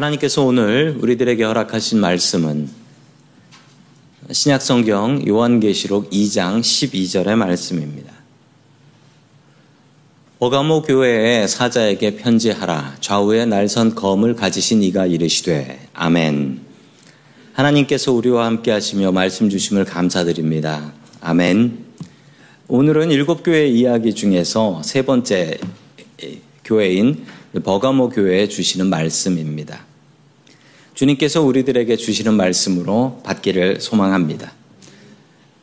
하나님께서 오늘 우리들에게 허락하신 말씀은 신약성경 요한계시록 2장 12절의 말씀입니다. 버가모 교회의 사자에게 편지하라. 좌우에 날선 검을 가지신 이가 이르시되 아멘. 하나님께서 우리와 함께 하시며 말씀 주심을 감사드립니다. 아멘. 오늘은 일곱 교회 이야기 중에서 세 번째 교회인 버가모 교회에 주시는 말씀입니다. 주님께서 우리들에게 주시는 말씀으로 받기를 소망합니다.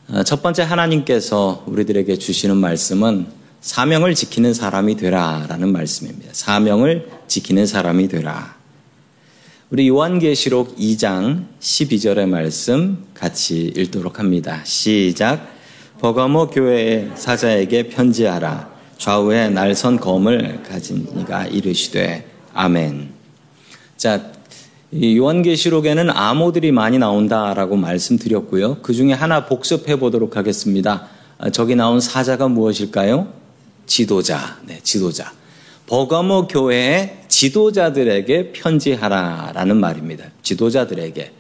어, 첫 번째 하나님께서 우리들에게 주시는 말씀은 사명을 지키는 사람이 되라 라는 말씀입니다. 사명을 지키는 사람이 되라. 우리 요한계시록 2장 12절의 말씀 같이 읽도록 합니다. 시작. 버가모 교회의 사자에게 편지하라. 좌우에 날선 검을 가진 이가 이르시되 아멘. 자, 요한계시록에는 암호들이 많이 나온다라고 말씀드렸고요. 그 중에 하나 복습해 보도록 하겠습니다. 아, 저기 나온 사자가 무엇일까요? 지도자. 네, 지도자. 버가모 교회의 지도자들에게 편지하라라는 말입니다. 지도자들에게.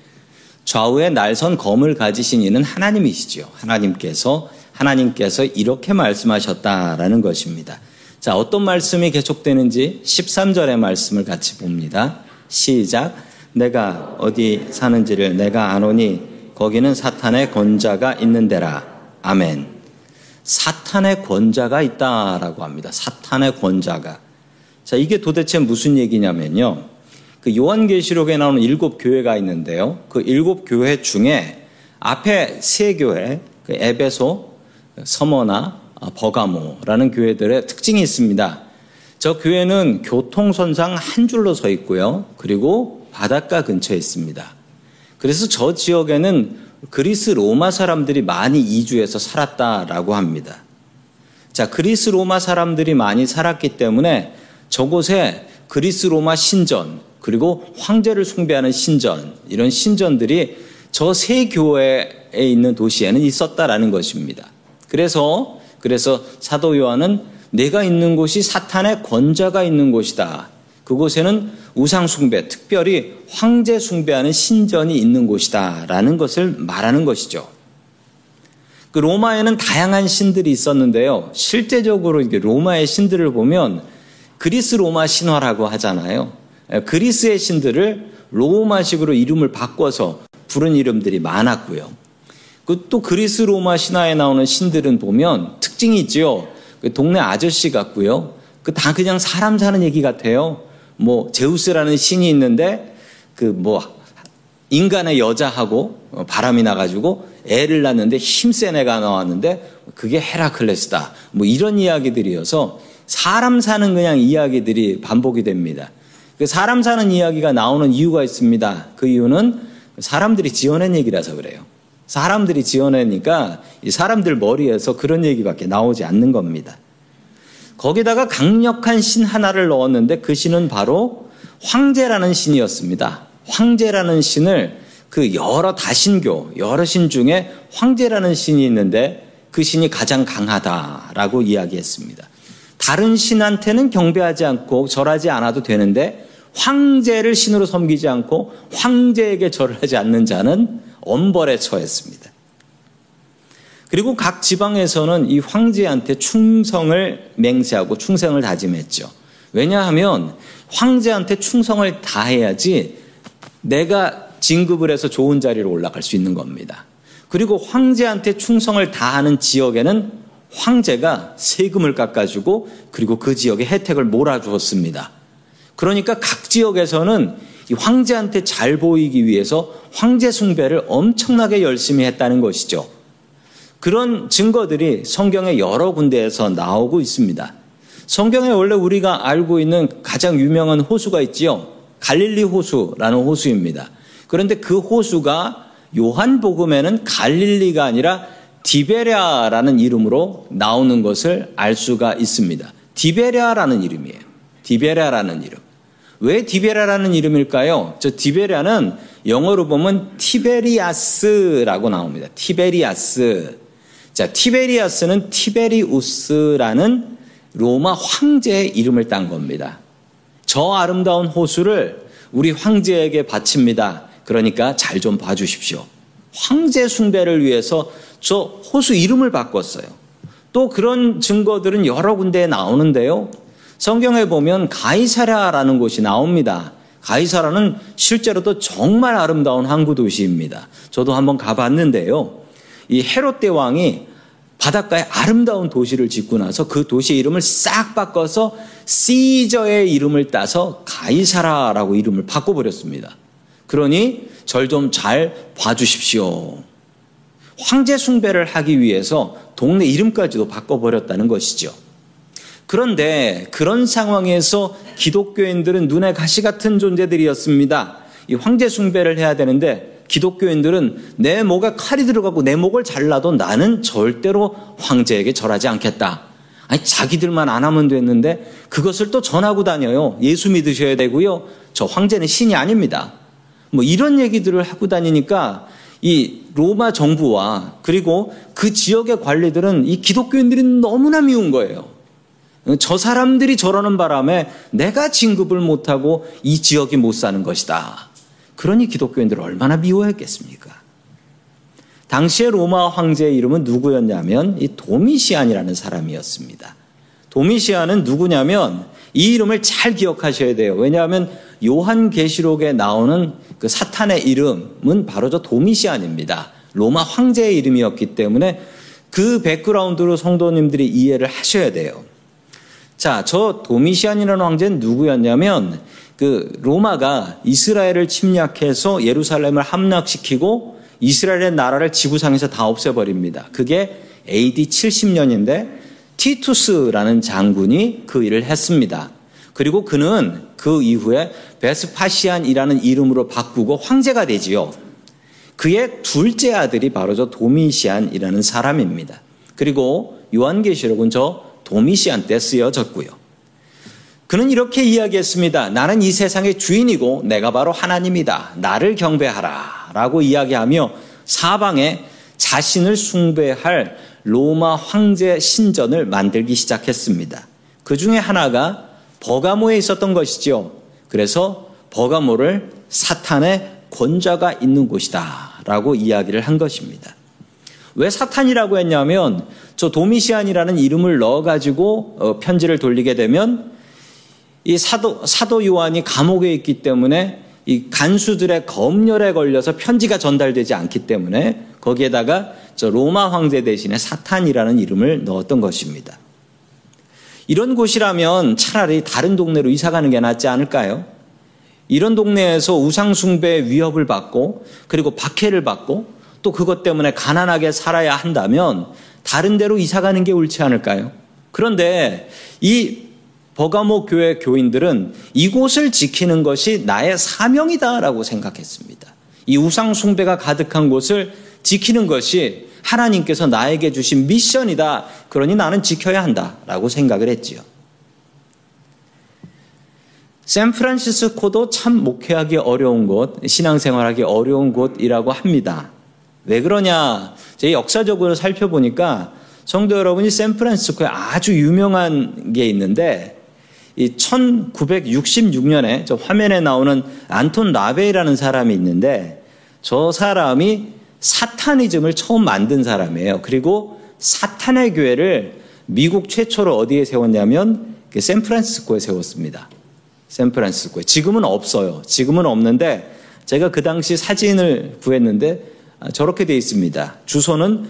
좌우에 날선 검을 가지신 이는 하나님이시죠. 하나님께서 하나님께서 이렇게 말씀하셨다라는 것입니다. 자, 어떤 말씀이 계속되는지 13절의 말씀을 같이 봅니다. 시작. 내가 어디 사는지를 내가 아노니 거기는 사탄의 권자가 있는 데라. 아멘. 사탄의 권자가 있다라고 합니다. 사탄의 권자가. 자, 이게 도대체 무슨 얘기냐면요. 그 요한계시록에 나오는 일곱 교회가 있는데요. 그 일곱 교회 중에 앞에 세 교회, 그 에베소, 서머나 버가모라는 교회들의 특징이 있습니다. 저 교회는 교통선상 한 줄로 서 있고요. 그리고 바닷가 근처에 있습니다. 그래서 저 지역에는 그리스 로마 사람들이 많이 이주해서 살았다라고 합니다. 자, 그리스 로마 사람들이 많이 살았기 때문에 저곳에 그리스 로마 신전, 그리고 황제를 숭배하는 신전, 이런 신전들이 저 세 교회에 있는 도시에는 있었다라는 것입니다. 그래서 그래서 사도 요한은 내가 있는 곳이 사탄의 권자가 있는 곳이다. 그곳에는 우상 숭배, 특별히 황제 숭배하는 신전이 있는 곳이다라는 것을 말하는 것이죠. 그 로마에는 다양한 신들이 있었는데요. 실제적으로 이게 로마의 신들을 보면 그리스 로마 신화라고 하잖아요. 그리스의 신들을 로마식으로 이름을 바꿔서 부른 이름들이 많았고요. 그또 그리스 로마 신화에 나오는 신들은 보면 특징이 있지요. 그 동네 아저씨 같고요. 그 다 그냥 사람 사는 얘기 같아요. 뭐 제우스라는 신이 있는데 그 뭐 인간의 여자하고 어, 바람이 나가지고 애를 낳는데 힘센 애가 나왔는데 그게 헤라클레스다. 뭐 이런 이야기들이어서 사람 사는 그냥 이야기들이 반복이 됩니다. 그 사람 사는 이야기가 나오는 이유가 있습니다. 그 이유는 사람들이 지어낸 얘기라서 그래요. 사람들이 지어내니까 이 사람들 머리에서 그런 얘기밖에 나오지 않는 겁니다. 거기다가 강력한 신 하나를 넣었는데 그 신은 바로 황제라는 신이었습니다. 황제라는 신을 그 여러 다신교, 여러 신 중에 황제라는 신이 있는데 그 신이 가장 강하다라고 이야기했습니다. 다른 신한테는 경배하지 않고 절하지 않아도 되는데 황제를 신으로 섬기지 않고 황제에게 절을 하지 않는 자는 엄벌에 처했습니다. 그리고 각 지방에서는 이 황제한테 충성을 맹세하고 충성을 다짐했죠. 왜냐하면 황제한테 충성을 다해야지 내가 진급을 해서 좋은 자리로 올라갈 수 있는 겁니다. 그리고 황제한테 충성을 다하는 지역에는 황제가 세금을 깎아주고 그리고 그 지역에 혜택을 몰아주었습니다. 그러니까 각 지역에서는 황제한테 잘 보이기 위해서 황제 숭배를 엄청나게 열심히 했다는 것이죠. 그런 증거들이 성경의 여러 군데에서 나오고 있습니다. 성경에 원래 우리가 알고 있는 가장 유명한 호수가 있지요. 갈릴리 호수라는 호수입니다. 그런데 그 호수가 요한복음에는 갈릴리가 아니라 디베랴라는 이름으로 나오는 것을 알 수가 있습니다. 디베랴라는 이름이에요. 디베랴라는 이름. 왜 디베랴라는 이름일까요? 저 디베랴는 영어로 보면 티베리아스라고 나옵니다. 티베리아스. 자, 티베리아스는 티베리우스라는 로마 황제의 이름을 딴 겁니다. 저 아름다운 호수를 우리 황제에게 바칩니다. 그러니까 잘 좀 봐주십시오. 황제 숭배를 위해서 저 호수 이름을 바꿨어요. 또 그런 증거들은 여러 군데에 나오는데요. 성경에 보면 가이사라라는 곳이 나옵니다. 가이사라는 실제로도 정말 아름다운 항구 도시입니다. 저도 한번 가봤는데요. 이 헤롯 대왕이 바닷가에 아름다운 도시를 짓고 나서 그 도시 이름을 싹 바꿔서 시저의 이름을 따서 가이사라라고 이름을 바꿔버렸습니다. 그러니 절 좀 잘 봐주십시오. 황제 숭배를 하기 위해서 동네 이름까지도 바꿔버렸다는 것이죠. 그런데 그런 상황에서 기독교인들은 눈에 가시 같은 존재들이었습니다. 이 황제 숭배를 해야 되는데 기독교인들은 내 목에 칼이 들어가고 내 목을 잘라도 나는 절대로 황제에게 절하지 않겠다. 아니 자기들만 안 하면 됐는데 그것을 또 전하고 다녀요. 예수 믿으셔야 되고요. 저 황제는 신이 아닙니다. 뭐 이런 얘기들을 하고 다니니까 이 로마 정부와 그리고 그 지역의 관리들은 이 기독교인들이 너무나 미운 거예요. 저 사람들이 저러는 바람에 내가 진급을 못하고 이 지역이 못 사는 것이다. 그러니 기독교인들을 얼마나 미워했겠습니까? 당시의 로마 황제의 이름은 누구였냐면 이 도미시안이라는 사람이었습니다. 도미시안은 누구냐면 이 이름을 잘 기억하셔야 돼요. 왜냐하면 요한계시록에 나오는 그 사탄의 이름은 바로 저 도미시안입니다. 로마 황제의 이름이었기 때문에 그 백그라운드로 성도님들이 이해를 하셔야 돼요. 자, 저 도미시안이라는 황제는 누구였냐면 그 로마가 이스라엘을 침략해서 예루살렘을 함락시키고 이스라엘의 나라를 지구상에서 다 없애버립니다. 그게 AD 70년인데 티투스라는 장군이 그 일을 했습니다. 그리고 그는 그 이후에 베스파시안이라는 이름으로 바꾸고 황제가 되지요. 그의 둘째 아들이 바로 저 도미시안이라는 사람입니다. 그리고 요한계시록은 저 도미시안 때 쓰여졌고요. 그는 이렇게 이야기했습니다. 나는 이 세상의 주인이고 내가 바로 하나님이다. 나를 경배하라. 라고 이야기하며 사방에 자신을 숭배할 로마 황제 신전을 만들기 시작했습니다. 그 중에 하나가 버가모에 있었던 것이지요. 그래서 버가모를 사탄의 권자가 있는 곳이다. 라고 이야기를 한 것입니다. 왜 사탄이라고 했냐면 저 도미시안이라는 이름을 넣어가지고 어, 편지를 돌리게 되면 이 사도, 사도 요한이 감옥에 있기 때문에 이 간수들의 검열에 걸려서 편지가 전달되지 않기 때문에 거기에다가 저 로마 황제 대신에 사탄이라는 이름을 넣었던 것입니다. 이런 곳이라면 차라리 다른 동네로 이사 가는 게 낫지 않을까요? 이런 동네에서 우상숭배의 위협을 받고 그리고 박해를 받고 또 그것 때문에 가난하게 살아야 한다면 다른 데로 이사 가는 게 옳지 않을까요? 그런데 이 버가모 교회 교인들은 이곳을 지키는 것이 나의 사명이다라고 생각했습니다. 이 우상 숭배가 가득한 곳을 지키는 것이 하나님께서 나에게 주신 미션이다. 그러니 나는 지켜야 한다라고 생각을 했지요. 샌프란시스코도 참 목회하기 어려운 곳, 신앙생활하기 어려운 곳이라고 합니다. 왜 그러냐? 제 역사적으로 살펴보니까 성도 여러분이 샌프란시스코에 아주 유명한 게 있는데 이 1966년에 저 화면에 나오는 안톤 라베이라는 사람이 있는데 저 사람이 사타니즘을 처음 만든 사람이에요. 그리고 사탄의 교회를 미국 최초로 어디에 세웠냐면 그 샌프란시스코에 세웠습니다. 샌프란시스코에. 지금은 없어요. 지금은 없는데 제가 그 당시 사진을 구했는데 아, 저렇게 되어 있습니다. 주소는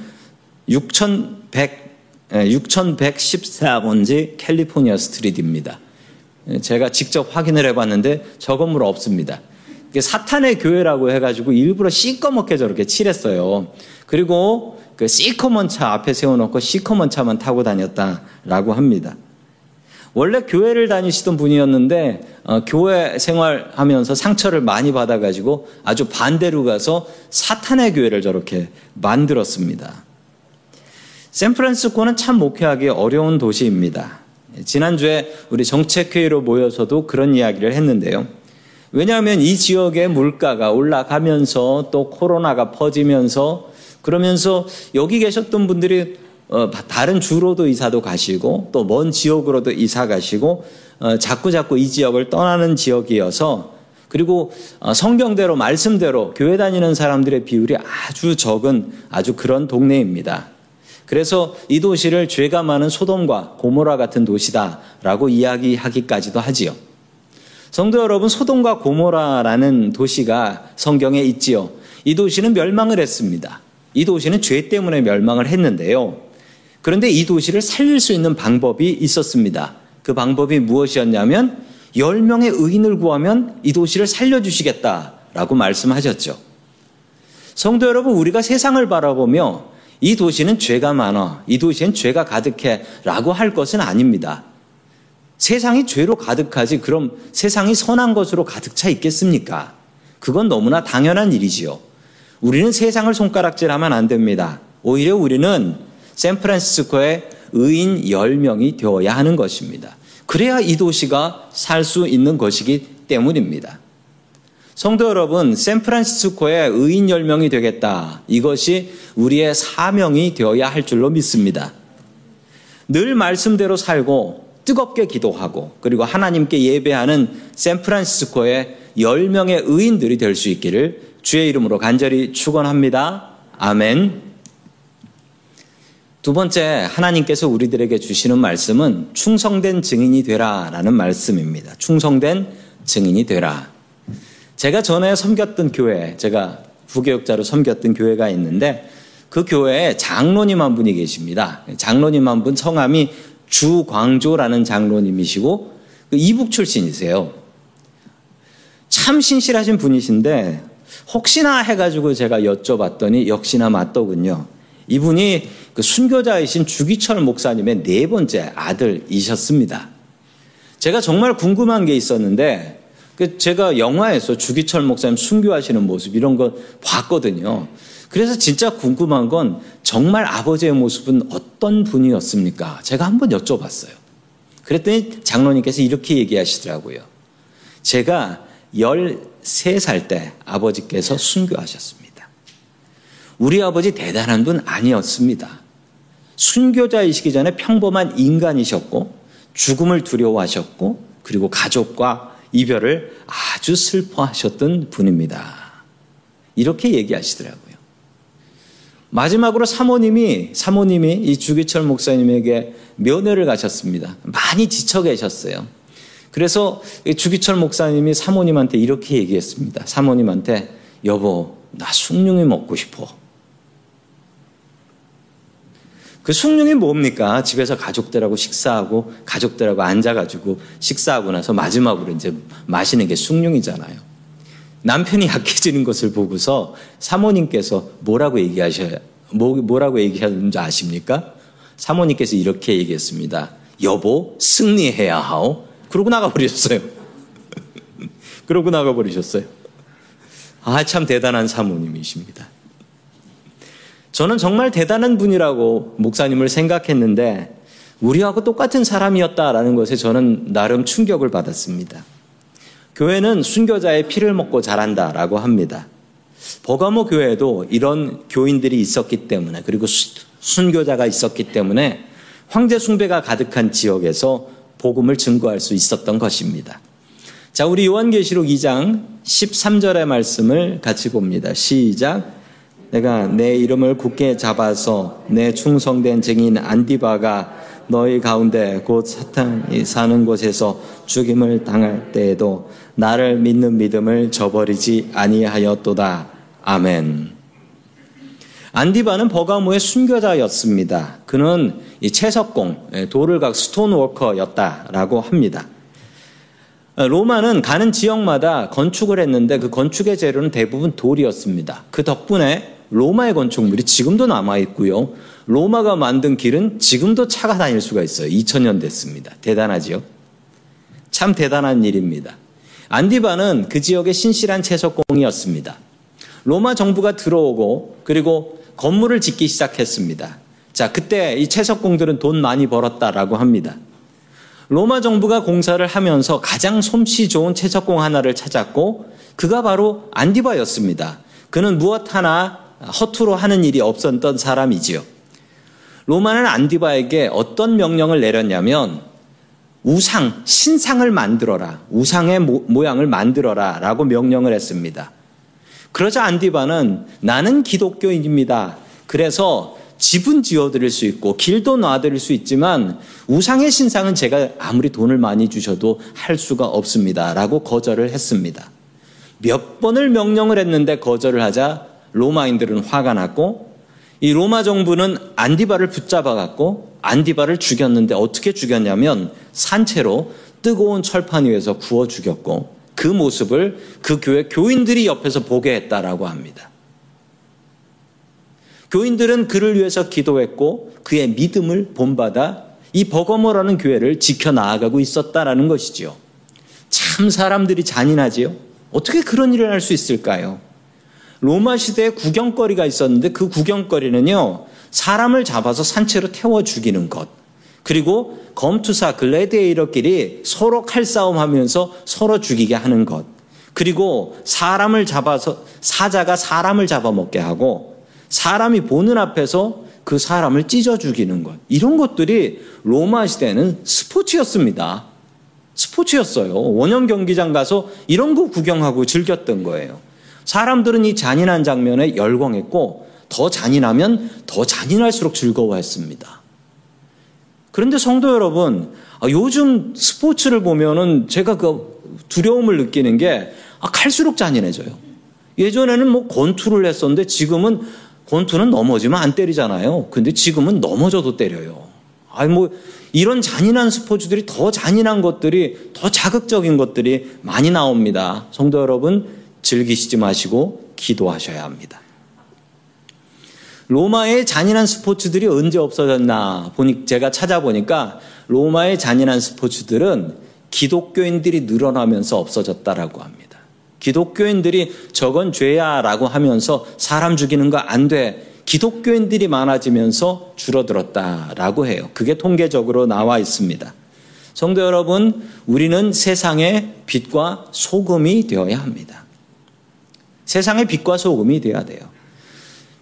6100, 6114번지 캘리포니아 스트리트입니다. 제가 직접 확인을 해봤는데 저 건물 없습니다. 사탄의 교회라고 해가지고 일부러 시꺼멓게 저렇게 칠했어요. 그리고 그 시커먼 차 앞에 세워놓고 시커먼 차만 타고 다녔다라고 합니다. 원래 교회를 다니시던 분이었는데 어, 교회 생활하면서 상처를 많이 받아가지고 아주 반대로 가서 사탄의 교회를 저렇게 만들었습니다. 샌프란시스코는 참 목회하기 어려운 도시입니다. 지난주에 우리 정책회의로 모여서도 그런 이야기를 했는데요. 왜냐하면 이 지역의 물가가 올라가면서 또 코로나가 퍼지면서 그러면서 여기 계셨던 분들이 어, 다른 주로도 이사도 가시고 또 먼 지역으로도 이사 가시고 어, 자꾸 자꾸 이 지역을 떠나는 지역이어서 그리고 어, 성경대로 말씀대로 교회 다니는 사람들의 비율이 아주 적은 아주 그런 동네입니다. 그래서 이 도시를 죄가 많은 소돔과 고모라 같은 도시다라고 이야기하기까지도 하지요. 성도 여러분, 소돔과 고모라라는 도시가 성경에 있지요. 이 도시는 멸망을 했습니다. 이 도시는 죄 때문에 멸망을 했는데요. 그런데 이 도시를 살릴 수 있는 방법이 있었습니다. 그 방법이 무엇이었냐면 10명의 의인을 구하면 이 도시를 살려주시겠다라고 말씀하셨죠. 성도 여러분, 우리가 세상을 바라보며 이 도시는 죄가 많아, 이 도시엔 죄가 가득해 라고 할 것은 아닙니다. 세상이 죄로 가득하지 그럼 세상이 선한 것으로 가득 차 있겠습니까? 그건 너무나 당연한 일이지요. 우리는 세상을 손가락질 하면 안 됩니다. 오히려 우리는 샌프란시스코의 의인 10명이 되어야 하는 것입니다. 그래야 이 도시가 살 수 있는 것이기 때문입니다. 성도 여러분, 샌프란시스코의 의인 10명이 되겠다. 이것이 우리의 사명이 되어야 할 줄로 믿습니다. 늘 말씀대로 살고 뜨겁게 기도하고 그리고 하나님께 예배하는 샌프란시스코의 10명의 의인들이 될 수 있기를 주의 이름으로 간절히 축원합니다. 아멘. 두 번째 하나님께서 우리들에게 주시는 말씀은 충성된 증인이 되라라는 말씀입니다. 충성된 증인이 되라. 제가 전에 섬겼던 교회, 제가 부교육자로 섬겼던 교회가 있는데 그 교회에 장로님 한 분이 계십니다. 장로님 한 분 성함이 주광조라는 장로님이시고 그 이북 출신이세요. 참 신실하신 분이신데 혹시나 해가지고 제가 여쭤봤더니 역시나 맞더군요. 이분이 그 순교자이신 주기철 목사님의 네 번째 아들이셨습니다. 제가 정말 궁금한 게 있었는데 그 제가 영화에서 주기철 목사님 순교하시는 모습 이런 거 봤거든요. 그래서 진짜 궁금한 건 정말 아버지의 모습은 어떤 분이었습니까? 제가 한번 여쭤봤어요. 그랬더니 장로님께서 이렇게 얘기하시더라고요. 제가 13살 때 아버지께서 순교하셨습니다. 우리 아버지 대단한 분 아니었습니다. 순교자이시기 전에 평범한 인간이셨고 죽음을 두려워하셨고 그리고 가족과 이별을 아주 슬퍼하셨던 분입니다. 이렇게 얘기하시더라고요. 마지막으로 사모님이 사모님이 이 주기철 목사님에게 면회를 가셨습니다. 많이 지쳐 계셨어요. 그래서 주기철 목사님이 사모님한테 이렇게 얘기했습니다. 사모님한테 여보 나 숭늉이 먹고 싶어. 그 숭늉이 뭡니까? 집에서 가족들하고 식사하고 가족들하고 앉아가지고 식사하고 나서 마지막으로 이제 마시는 게 숭늉이잖아요. 남편이 약해지는 것을 보고서 사모님께서 뭐라고 얘기하셔야 뭐, 뭐라고 얘기하는지 아십니까? 사모님께서 이렇게 얘기했습니다. 여보 승리해야 하오. 그러고 나가버리셨어요. 그러고 나가버리셨어요. 아, 참 대단한 사모님이십니다. 저는 정말 대단한 분이라고 목사님을 생각했는데 우리하고 똑같은 사람이었다라는 것에 저는 나름 충격을 받았습니다. 교회는 순교자의 피를 먹고 자란다라고 합니다. 버가모 교회도 이런 교인들이 있었기 때문에 그리고 순교자가 있었기 때문에 황제 숭배가 가득한 지역에서 복음을 증거할 수 있었던 것입니다. 자, 우리 요한계시록 2장 13절의 말씀을 같이 봅니다. 시작. 내가 내 이름을 굳게 잡아서 내 충성된 증인 안디바가 너희 가운데 곧 사탄이 사는 곳에서 죽임을 당할 때에도 나를 믿는 믿음을 저버리지 아니하였도다. 아멘. 안디바는 버가모의 순교자였습니다. 그는 이 채석공, 예, 돌을 각 스톤워커였다라고 합니다. 로마는 가는 지역마다 건축을 했는데 그 건축의 재료는 대부분 돌이었습니다. 그 덕분에 로마의 건축물이 지금도 남아 있고요. 로마가 만든 길은 지금도 차가 다닐 수가 있어요. 2000년 됐습니다. 대단하지요? 참 대단한 일입니다. 안디바는 그 지역의 신실한 채석공이었습니다. 로마 정부가 들어오고 그리고 건물을 짓기 시작했습니다. 자, 그때 이 채석공들은 돈 많이 벌었다라고 합니다. 로마 정부가 공사를 하면서 가장 솜씨 좋은 채석공 하나를 찾았고 그가 바로 안디바였습니다. 그는 무엇 하나 허투루 하는 일이 없었던 사람이지요. 로마는 안디바에게 어떤 명령을 내렸냐면 우상, 신상을 만들어라. 우상의 모, 양을 만들어라. 라고 명령을 했습니다. 그러자 안디바는 나는 기독교인입니다. 그래서 집은 지어드릴 수 있고 길도 놔드릴 수 있지만 우상의 신상은 제가 아무리 돈을 많이 주셔도 할 수가 없습니다. 라고 거절을 했습니다. 몇 번을 명령을 했는데 거절을 하자 로마인들은 화가 났고 이 로마 정부는 안디바를 붙잡아 갖고 안디바를 죽였는데 어떻게 죽였냐면 산채로 뜨거운 철판 위에서 구워 죽였고 그 모습을 그 교회 교인들이 옆에서 보게 했다라고 합니다. 교인들은 그를 위해서 기도했고 그의 믿음을 본받아 이 버거머라는 교회를 지켜 나아가고 있었다라는 것이지요. 참 사람들이 잔인하지요. 어떻게 그런 일을 할 수 있을까요? 로마 시대에 구경거리가 있었는데 그 구경거리는요, 사람을 잡아서 산채로 태워 죽이는 것. 그리고 검투사 글래디에이러끼리 서로 칼싸움 하면서 서로 죽이게 하는 것. 그리고 사람을 잡아서 사자가 사람을 잡아먹게 하고 사람이 보는 앞에서 그 사람을 찢어 죽이는 것. 이런 것들이 로마 시대는 스포츠였습니다. 스포츠였어요. 원형 경기장 가서 이런 거 구경하고 즐겼던 거예요. 사람들은 이 잔인한 장면에 열광했고 더 잔인하면 더 잔인할수록 즐거워했습니다. 그런데 성도 여러분, 아, 요즘 스포츠를 보면은 제가 그 두려움을 느끼는 게 아, 갈수록 잔인해져요. 예전에는 뭐 권투를 했었는데 지금은 권투는 넘어지면 안 때리잖아요. 근데 지금은 넘어져도 때려요. 아니 뭐 이런 잔인한 스포츠들이 더 잔인한 것들이 더 자극적인 것들이 많이 나옵니다. 성도 여러분 즐기시지 마시고 기도하셔야 합니다. 로마의 잔인한 스포츠들이 언제 없어졌나 보니 제가 찾아보니까 로마의 잔인한 스포츠들은 기독교인들이 늘어나면서 없어졌다라고 합니다. 기독교인들이 저건 죄야라고 하면서 사람 죽이는 거 안 돼. 기독교인들이 많아지면서 줄어들었다라고 해요. 그게 통계적으로 나와 있습니다. 성도 여러분, 우리는 세상의 빛과 소금이 되어야 합니다. 세상의 빛과 소금이 되어야 돼요.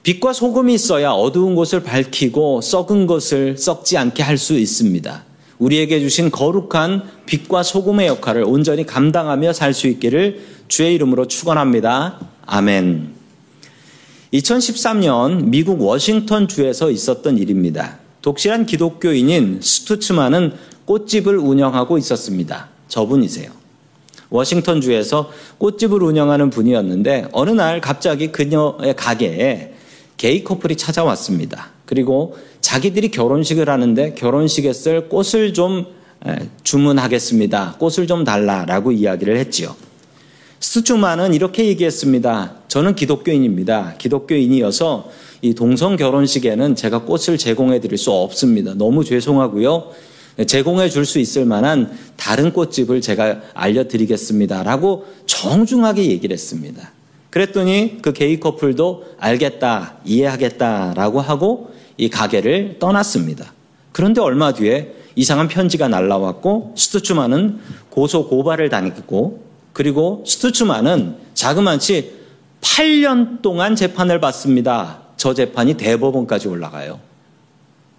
빛과 소금이 있어야 어두운 곳을 밝히고 썩은 것을 썩지 않게 할 수 있습니다. 우리에게 주신 거룩한 빛과 소금의 역할을 온전히 감당하며 살 수 있기를 주의 이름으로 축원합니다. 아멘. 2013년 미국 워싱턴 주에서 있었던 일입니다. 독실한 기독교인인 스투츠만은 꽃집을 운영하고 있었습니다. 저분이세요. 워싱턴 주에서 꽃집을 운영하는 분이었는데 어느 날 갑자기 그녀의 가게에 게이 커플이 찾아왔습니다. 그리고 자기들이 결혼식을 하는데 결혼식에 쓸 꽃을 좀 주문하겠습니다. 꽃을 좀 달라라고 이야기를 했지요. 스투츠만은 이렇게 얘기했습니다. 저는 기독교인입니다. 기독교인이어서 이 동성 결혼식에는 제가 꽃을 제공해 드릴 수 없습니다. 너무 죄송하고요. 제공해 줄 수 있을 만한 다른 꽃집을 제가 알려드리겠습니다. 라고 정중하게 얘기를 했습니다. 그랬더니 그 게이 커플도 알겠다, 이해하겠다 라고 하고 이 가게를 떠났습니다. 그런데 얼마 뒤에 이상한 편지가 날라왔고 스투츠만은 고소 고발을 당했고 그리고 스투츠만은 자그마치 8년 동안 재판을 받습니다. 저 재판이 대법원까지 올라가요.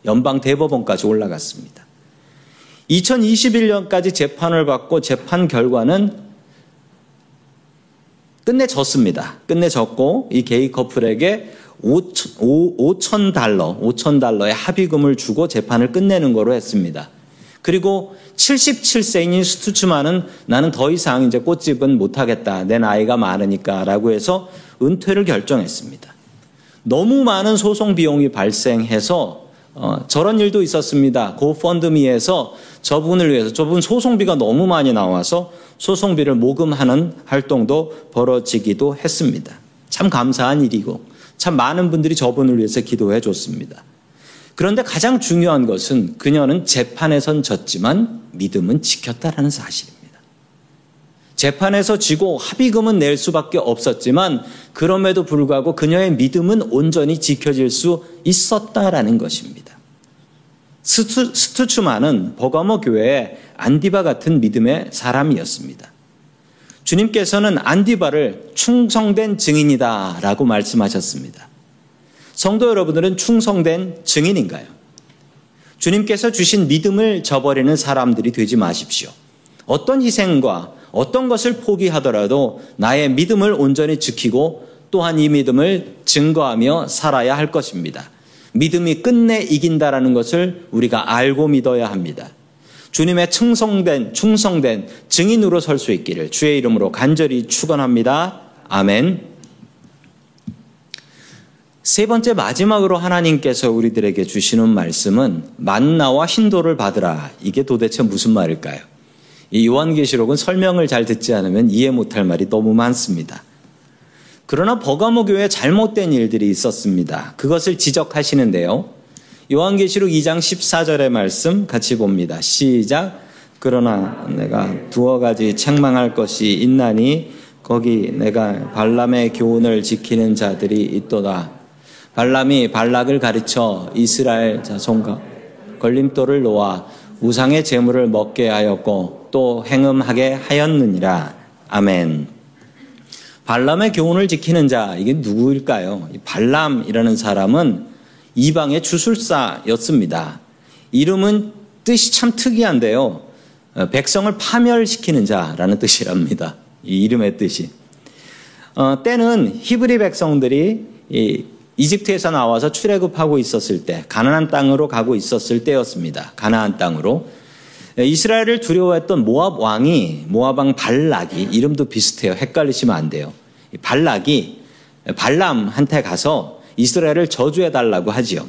연방 대법원까지 올라갔습니다. 2021년까지 재판을 받고 재판 결과는 끝내 졌습니다. 끝내 졌고 이 게이 커플에게 5천, 달러, 5천 달러의 합의금을 주고 재판을 끝내는 거로 했습니다. 그리고 77세인 스투츠만은 나는 더 이상 이제 꽃집은 못하겠다. 내 나이가 많으니까 라고 해서 은퇴를 결정했습니다. 너무 많은 소송 비용이 발생해서 어, 저런 일도 있었습니다. 고펀드미에서 저분을 위해서 저분 소송비가 너무 많이 나와서 소송비를 모금하는 활동도 벌어지기도 했습니다. 참 감사한 일이고 참 많은 분들이 저분을 위해서 기도해 줬습니다. 그런데 가장 중요한 것은 그녀는 재판에선 졌지만 믿음은 지켰다라는 사실입니다. 재판에서 지고 합의금은 낼 수밖에 없었지만 그럼에도 불구하고 그녀의 믿음은 온전히 지켜질 수 있었다라는 것입니다. 스투, 스투츠만은 버가모 교회의 안디바 같은 믿음의 사람이었습니다. 주님께서는 안디바를 충성된 증인이다 라고 말씀하셨습니다. 성도 여러분들은 충성된 증인인가요? 주님께서 주신 믿음을 저버리는 사람들이 되지 마십시오. 어떤 희생과 어떤 것을 포기하더라도 나의 믿음을 온전히 지키고 또한 이 믿음을 증거하며 살아야 할 것입니다. 믿음이 끝내 이긴다라는 것을 우리가 알고 믿어야 합니다. 주님의 충성된 충성된 증인으로 설 수 있기를 주의 이름으로 간절히 축원합니다. 아멘. 세 번째 마지막으로 하나님께서 우리들에게 주시는 말씀은 만나와 hin도를 받으라. 이게 도대체 무슨 말일까요? 이 요한계시록은 설명을 잘 듣지 않으면 이해 못할 말이 너무 많습니다. 그러나 버가모 교회에 잘못된 일들이 있었습니다. 그것을 지적하시는데요. 요한계시록 2장 14절의 말씀 같이 봅니다. 시작. 그러나 내가 두어 가지 책망할 것이 있나니 거기 내가 발람의 교훈을 지키는 자들이 있도다. 발람이 발락을 가르쳐 이스라엘 자손과 걸림돌을 놓아 우상의 재물을 먹게 하였고 또 행음하게 하였느니라. 아멘. 발람의 교훈을 지키는 자, 이게 누구일까요? 발람이라는 사람은 이방의 주술사였습니다. 이름은 뜻이 참 특이한데요. 어, 백성을 파멸시키는 자라는 뜻이랍니다. 이 이름의 뜻이. 어, 때는 히브리 백성들이 이 이집트에서 나와서 출애굽하고 있었을 때, 가나안 땅으로 가고 있었을 때였습니다. 가나안 땅으로. 이스라엘을 두려워했던 모압 왕이 모압 왕 발락이 이름도 비슷해요. 헷갈리시면 안 돼요. 발락이 발람한테 가서 이스라엘을 저주해 달라고 하지요.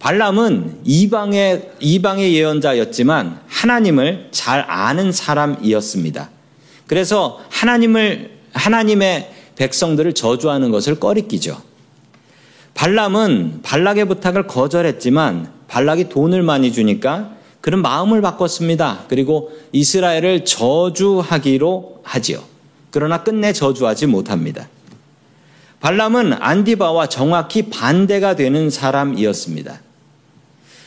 발람은 이방의 이방의 예언자였지만 하나님을 잘 아는 사람이었습니다. 그래서 하나님을 하나님의 백성들을 저주하는 것을 꺼리끼죠. 발람은 발락의 부탁을 거절했지만 발락이 돈을 많이 주니까 그런 마음을 바꿨습니다. 그리고 이스라엘을 저주하기로 하지요. 그러나 끝내 저주하지 못합니다. 발람은 안디바와 정확히 반대가 되는 사람이었습니다.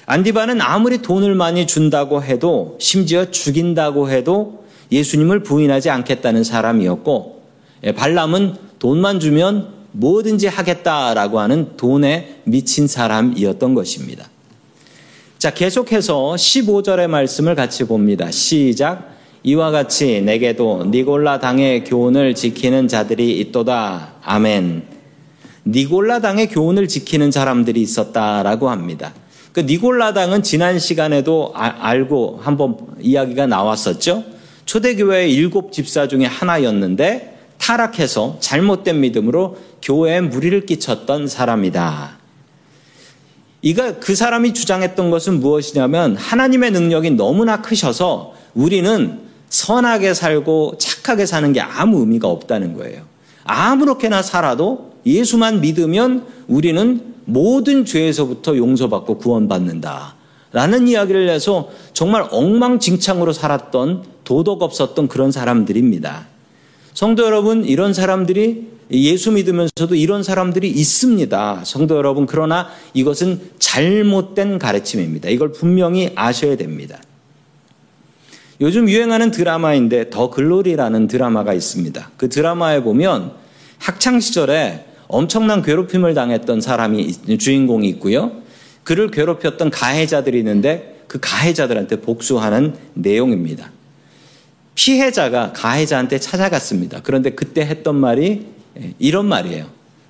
안디바는 아무리 돈을 많이 준다고 해도 심지어 죽인다고 해도 예수님을 부인하지 않겠다는 사람이었고 예, 발람은 돈만 주면 뭐든지 하겠다라고 하는 돈에 미친 사람이었던 것입니다. 자, 계속해서 15절의 말씀을 같이 봅니다. 시작. 이와 같이 내게도 니골라 당의 교훈을 지키는 자들이 있도다. 아멘. 니골라 당의 교훈을 지키는 사람들이 있었다라고 합니다. 그 니골라 당은 지난 시간에도 아, 알고 한번 이야기가 나왔었죠. 초대교회의 일곱 집사 중에 하나였는데 타락해서 잘못된 믿음으로 교회에 무리를 끼쳤던 사람이다. 이가 그 사람이 주장했던 것은 무엇이냐면 하나님의 능력이 너무나 크셔서 우리는 선하게 살고 착하게 사는 게 아무 의미가 없다는 거예요. 아무렇게나 살아도 예수만 믿으면 우리는 모든 죄에서부터 용서받고 구원받는다. 라는 이야기를 해서 정말 엉망진창으로 살았던 도덕 없었던 그런 사람들입니다. 성도 여러분, 이런 사람들이 예수 믿으면서도 이런 사람들이 있습니다. 성도 여러분, 그러나 이것은 잘못된 가르침입니다. 이걸 분명히 아셔야 됩니다. 요즘 유행하는 드라마인데 더 글로리라는 드라마가 있습니다. 그 드라마에 보면 학창 시절에 엄청난 괴롭힘을 당했던 사람이 주인공이 있고요. 그를 괴롭혔던 가해자들이 있는데 그 가해자들한테 복수하는 내용입니다. 피해자가 가해자한테 찾아갔습니다. 그런데 그때 했던 말이 예, 이런 말이에요.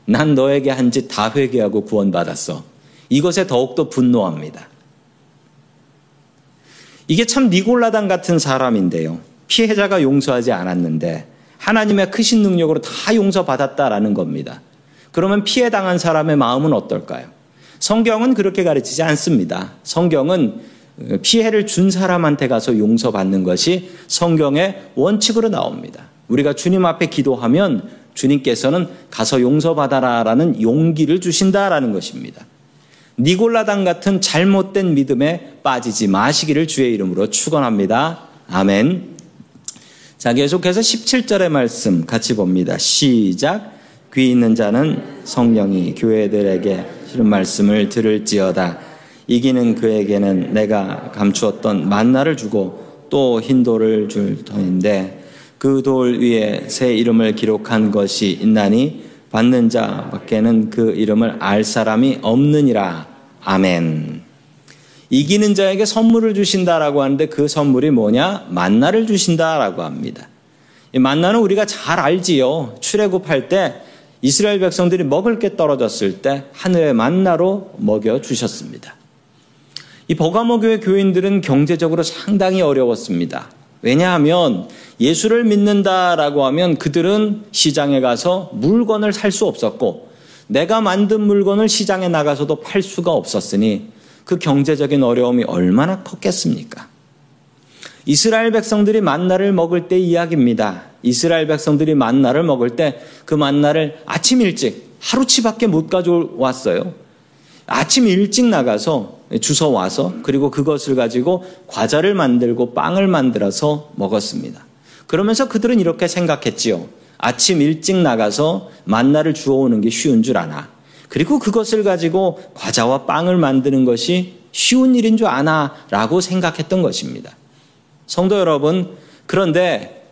난 너에게 한 짓 다 회개하고 구원받았어. 이것에 더욱더 분노합니다. 이게 참 니골라당 같은 사람인데요. 피해자가 용서하지 않았는데 하나님의 크신 능력으로 다 용서받았다라는 겁니다. 그러면 피해 당한 사람의 마음은 어떨까요? 성경은 그렇게 가르치지 않습니다. 성경은 피해를 준 사람한테 가서 용서받는 것이 성경의 원칙으로 나옵니다. 우리가 주님 앞에 기도하면 주님께서는 가서 용서받아라라는 용기를 주신다라는 것입니다. 니골라당 같은 잘못된 믿음에 빠지지 마시기를 주의 이름으로 축원합니다. 아멘. 자, 계속해서 17절의 말씀 같이 봅니다. 시작. 귀 있는 자는 성령이 교회들에게 실은 말씀을 들을지어다. 이기는 그에게는 내가 감추었던 만나를 주고 또 흰돌을 줄 터인데 그 돌 위에 새 이름을 기록한 것이 있나니 받는 자 밖에는 그 이름을 알 사람이 없느니라. 아멘. 이기는 자에게 선물을 주신다라고 하는데 그 선물이 뭐냐? 만나를 주신다라고 합니다. 이 만나는 우리가 잘 알지요. 출애굽할 때 이스라엘 백성들이 먹을 게 떨어졌을 때 하늘의 만나로 먹여 주셨습니다. 이 버가모 교회 교인들은 경제적으로 상당히 어려웠습니다. 왜냐하면 예수를 믿는다라고 하면 그들은 시장에 가서 물건을 살 수 없었고 내가 만든 물건을 시장에 나가서도 팔 수가 없었으니 그 경제적인 어려움이 얼마나 컸겠습니까? 이스라엘 백성들이 만나를 먹을 때 이야기입니다. 이스라엘 백성들이 만나를 먹을 때 그 만나를 아침 일찍 하루치밖에 못 가져왔어요. 아침 일찍 나가서 주워 와서 그리고 그것을 가지고 과자를 만들고 빵을 만들어서 먹었습니다. 그러면서 그들은 이렇게 생각했지요. 아침 일찍 나가서 만나를 주워오는 게 쉬운 줄 아나. 그리고 그것을 가지고 과자와 빵을 만드는 것이 쉬운 일인 줄 아나 라고 생각했던 것입니다. 성도 여러분, 그런데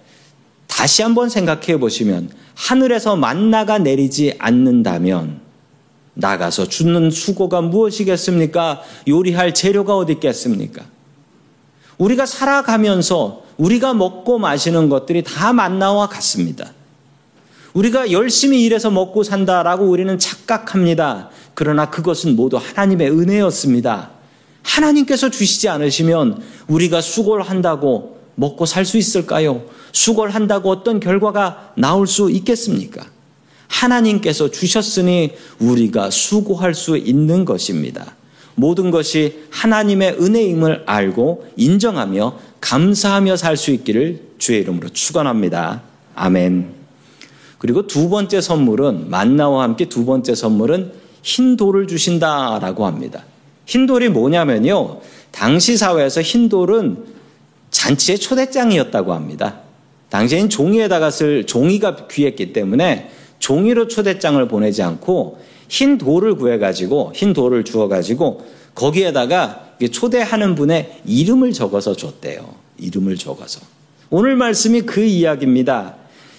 다시 한번 생각해 보시면 하늘에서 만나가 내리지 않는다면 나가서 주는 수고가 무엇이겠습니까? 요리할 재료가 어디 있겠습니까? 우리가 살아가면서 우리가 먹고 마시는 것들이 다 만나와 같습니다. 우리가 열심히 일해서 먹고 산다라고 우리는 착각합니다. 그러나 그것은 모두 하나님의 은혜였습니다. 하나님께서 주시지 않으시면 우리가 수고를 한다고 먹고 살 수 있을까요? 수고를 한다고 어떤 결과가 나올 수 있겠습니까? 하나님께서 주셨으니 우리가 수고할 수 있는 것입니다. 모든 것이 하나님의 은혜임을 알고 인정하며 감사하며 살 수 있기를 주의 이름으로 축원합니다. 아멘. 그리고 두 번째 선물은 만나와 함께 두 번째 선물은 흰 돌을 주신다라고 합니다. 흰 돌이 뭐냐면요. 당시 사회에서 흰 돌은 잔치의 초대장이었다고 합니다. 당시엔 종이에다가 쓸 종이가 귀했기 때문에 종이로 초대장을 보내지 않고 흰 돌을 구해가지고 흰 돌을 주어가지고 거기에다가 초대하는 분의 이름을 적어서 줬대요. 이름을 적어서. 오늘 말씀이 그 이야기입니다.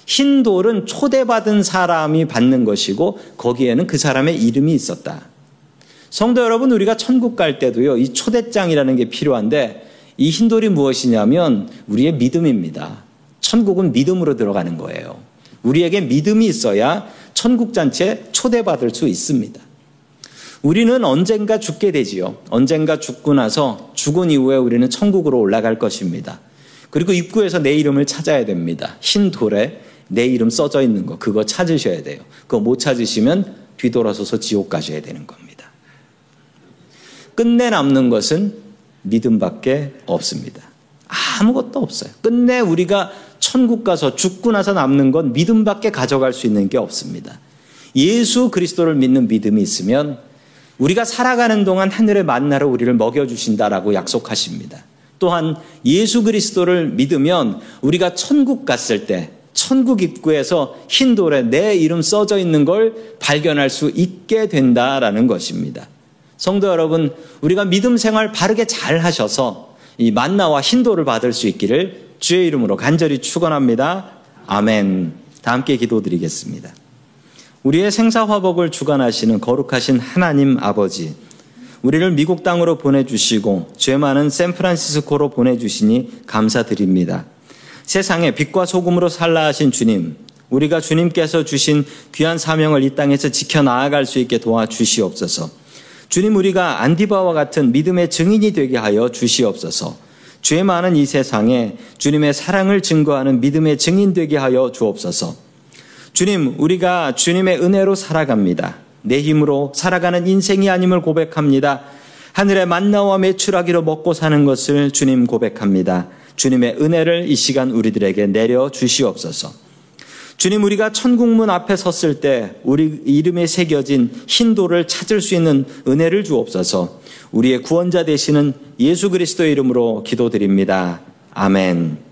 흰 돌은 초대받은 사람이 받는 것이고 거기에는 그 사람의 이름이 있었다. 성도 여러분, 우리가 천국 갈 때도요, 이 초대장이라는 게 필요한데 이 흰 돌이 무엇이냐면 우리의 믿음입니다. 천국은 믿음으로 들어가는 거예요. 우리에게 믿음이 있어야 천국 잔치에 초대받을 수 있습니다. 우리는 언젠가 죽게 되지요. 언젠가 죽고 나서 죽은 이후에 우리는 천국으로 올라갈 것입니다. 그리고 입구에서 내 이름을 찾아야 됩니다. 흰 돌에 내 이름 써져 있는 거, 그거 찾으셔야 돼요. 그거 못 찾으시면 뒤돌아서서 지옥 가셔야 되는 겁니다. 끝내 남는 것은 믿음밖에 없습니다. 아무것도 없어요. 끝내 우리가 천국 가서 죽고 나서 남는 건 믿음밖에 가져갈 수 있는 게 없습니다. 예수 그리스도를 믿는 믿음이 있으면 우리가 살아가는 동안 하늘의 만나로 우리를 먹여주신다라고 약속하십니다. 또한 예수 그리스도를 믿으면 우리가 천국 갔을 때 천국 입구에서 흰 돌에 내 이름 써져 있는 걸 발견할 수 있게 된다라는 것입니다. 성도 여러분, 우리가 믿음 생활 바르게 잘 하셔서 이 만나와 흰 돌을 받을 수 있기를 주의 이름으로 간절히 축원합니다. 아멘. 다 함께 기도드리겠습니다. 우리의 생사화복을 주관하시는 거룩하신 하나님 아버지, 우리를 미국 땅으로 보내주시고 죄 많은 샌프란시스코로 보내주시니 감사드립니다. 세상에 빛과 소금으로 살라 하신 주님, 우리가 주님께서 주신 귀한 사명을 이 땅에서 지켜 나아갈 수 있게 도와주시옵소서. 주님, 우리가 안디바와 같은 믿음의 증인이 되게 하여 주시옵소서. 죄 많은 이 세상에 주님의 사랑을 증거하는 믿음의 증인 되게 하여 주옵소서. 주님, 우리가 주님의 은혜로 살아갑니다. 내 힘으로 살아가는 인생이 아님을 고백합니다. 하늘의 만나와 매출하기로 먹고 사는 것을 주님 고백합니다. 주님의 은혜를 이 시간 우리들에게 내려 주시옵소서. 주님, 우리가 천국문 앞에 섰을 때 우리 이름에 새겨진 흰 돌을 찾을 수 있는 은혜를 주옵소서. 우리의 구원자 되시는 예수 그리스도의 이름으로 기도드립니다. 아멘.